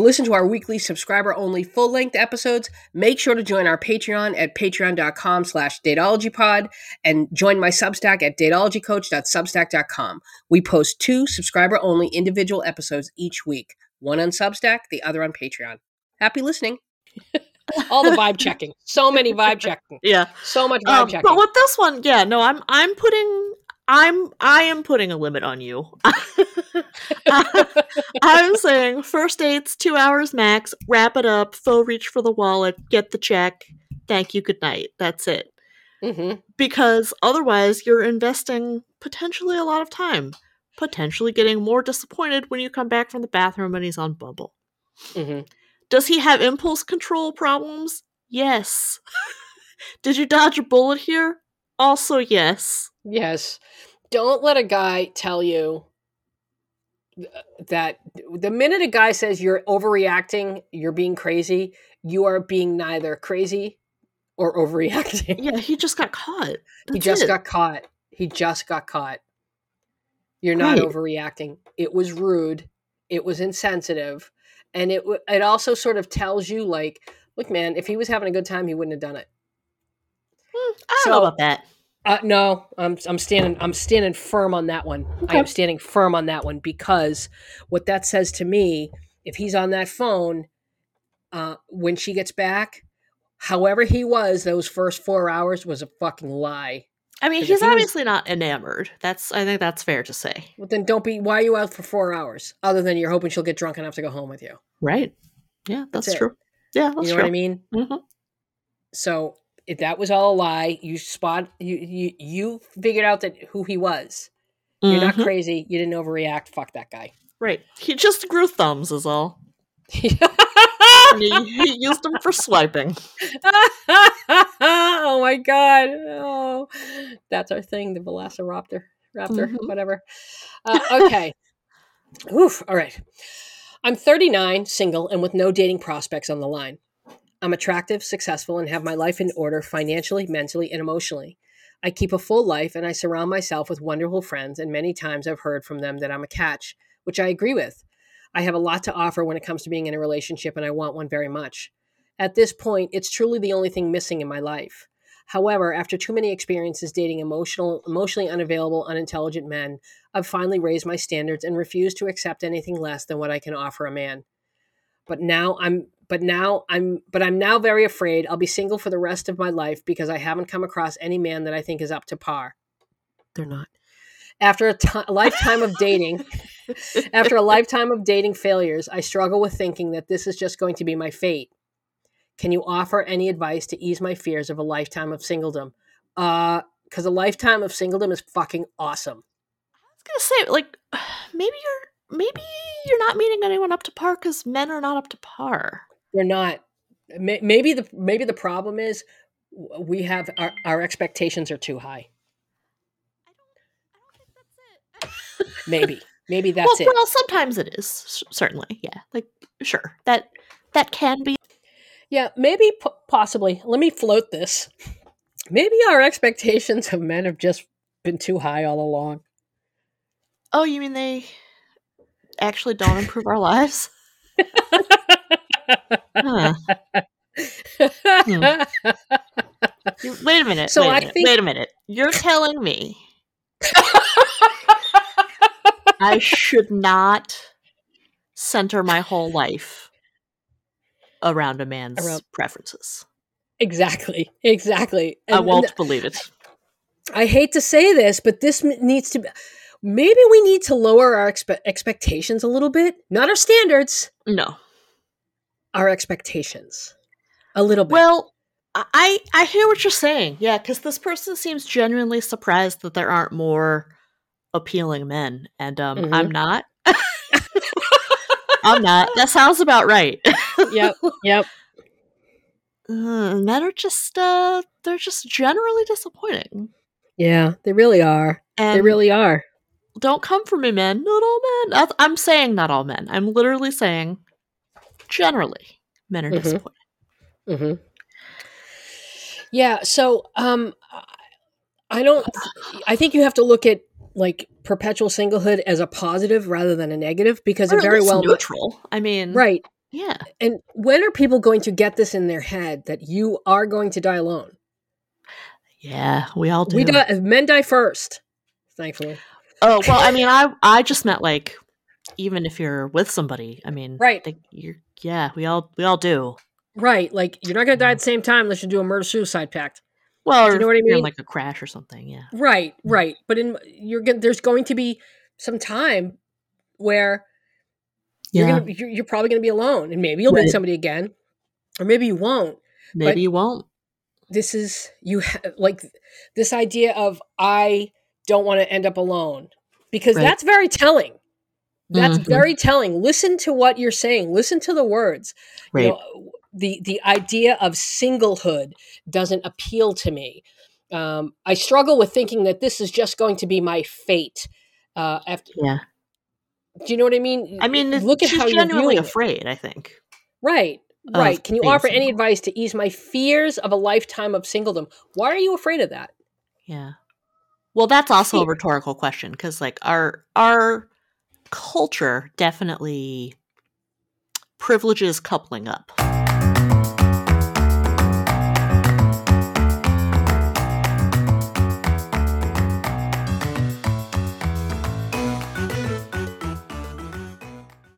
To listen to our weekly subscriber only full length episodes, make sure to join our Patreon at patreon.com slash datologypod and join my Substack at datologycoach.substack.com. We post two subscriber only individual episodes each week, one on Substack, the other on Patreon. Happy listening. All the vibe checking. So many vibe checking. Yeah. So much vibe Um, checking. but with this one, yeah, no, I'm I'm putting I'm I am putting a limit on you. I'm saying first dates two hours max. Wrap it up. Full reach for the wallet. Get the check. Thank you. Good night. That's it. hmm Because otherwise, you're investing potentially a lot of time. Potentially getting more disappointed when you come back from the bathroom and he's on Bumble. hmm Does he have impulse control problems? Yes. Did you dodge a bullet here? Also, yes. Yes. Don't let a guy tell you uh, that the minute a guy says you're overreacting, you're being crazy, you are being neither crazy or overreacting. Yeah, he just got caught. he just it. got caught. He just got caught. You're not Right. overreacting. It was rude. It was insensitive. And it it also sort of tells you like, look man, if he was having a good time, he wouldn't have done it. Hmm, I don't So- know about that. Uh, no, I'm I'm standing I'm standing firm on that one. I am standing firm on that one because what that says to me, if he's on that phone, uh, when she gets back, however he was those first four hours was a fucking lie. I mean, he's he was- obviously not enamored. That's I think that's fair to say. Well, then don't be. Why are you out for four hours? Other than you're hoping she'll get drunk enough to go home with you. Right. Yeah, that's, That's it. true. Yeah, that's you know true. what I mean? hmm So if that was all a lie, you spot you you you figured out that who he was. You're not Mhm. crazy. You didn't overreact. Fuck that guy. Right. He just grew thumbs, is all. He, he used them for swiping. oh my god! Oh, that's our thing, the Velociraptor, Raptor, Mhm. whatever. Uh, okay. Oof. All right. I'm 39, single, and with no dating prospects on the line. I'm attractive, successful, and have my life in order financially, mentally, and emotionally. I keep a full life and I surround myself with wonderful friends, and many times I've heard from them that I'm a catch, which I agree with. I have a lot to offer when it comes to being in a relationship, and I want one very much. At this point, it's truly the only thing missing in my life. However, after too many experiences dating emotional, emotionally unavailable, unintelligent men, I've finally raised my standards and refused to accept anything less than what I can offer a man. But now I'm but now I'm but I'm now very afraid I'll be single for the rest of my life because I haven't come across any man that I think is up to par. They're not. After a lifetime of dating, after a lifetime of dating failures, I struggle with thinking that this is just going to be my fate. Can you offer any advice to ease my fears of a lifetime of singledom? Uh, because a lifetime of singledom is fucking awesome. I was gonna say, like, maybe you're maybe you're not meeting anyone up to par because men are not up to par. They're not. Maybe the maybe the problem is we have our, our expectations are too high. Maybe maybe that's well, it. well, sometimes it is certainly. Yeah, like sure that that can be. Yeah, maybe p- possibly. Let me float this. Maybe our expectations of men have just been too high all along. Oh, you mean they actually don't improve our lives? Huh. Hmm. You- Wait a minute. So wait a I minute, think- Wait a minute. You're telling me I should not center my whole life around a man's Around- preferences. exactly, exactly. I won't and believe it. I hate to say this, but this m- needs to be. Maybe we need to lower our expe- expectations a little bit. Not our standards, No. Our expectations. A little bit. Well, I I hear what you're saying. Yeah, because this person seems genuinely surprised that there aren't more appealing men, and um, Mhm. I'm not. I'm not. That sounds about right. yep, yep. Uh, men are just uh, they're just generally disappointing. Yeah, they really are. And they really are. don't come for me, men. Not all men. I'm saying not all men. I'm literally saying generally men are Mhm. disappointing. hmm Yeah. So, um, I don't. I think you have to look at like perpetual singlehood as a positive rather than a negative because Or it very well neutral. I mean, right Yeah. And when are people going to get this in their head that you are going to die alone? Yeah, we all do. We die, men die first, thankfully. Oh well, I mean, I I just meant like even if you're with somebody. I mean, Right. Like you're, yeah, we all we all do. Right. Like you're not going to die at the same time unless you do a murder suicide pact. Well, Do you know what I if you're in, mean? like a crash or something. Yeah. Right. Mm. Right. But in you're going there's going to be some time where you're Yeah. to you're, you're probably going to be alone and maybe you'll Right. meet somebody again or maybe you won't. Maybe but- you won't. This is you ha- like this idea of I don't want to end up alone because Right. that's very telling. That's Mhm. very telling. Listen to what you're saying. Listen to the words. Right. You know, the the idea of singlehood doesn't appeal to me. Um, I struggle with thinking that this is just going to be my fate. Uh, after, yeah. do you know what I mean? I mean, look at how you're genuinely viewing it. afraid. I think. Right, right. Can you offer any advice to ease my fears of a lifetime of singledom? Why are you afraid of that? Yeah. Well, that's also a rhetorical question because, like, our our culture definitely privileges coupling up.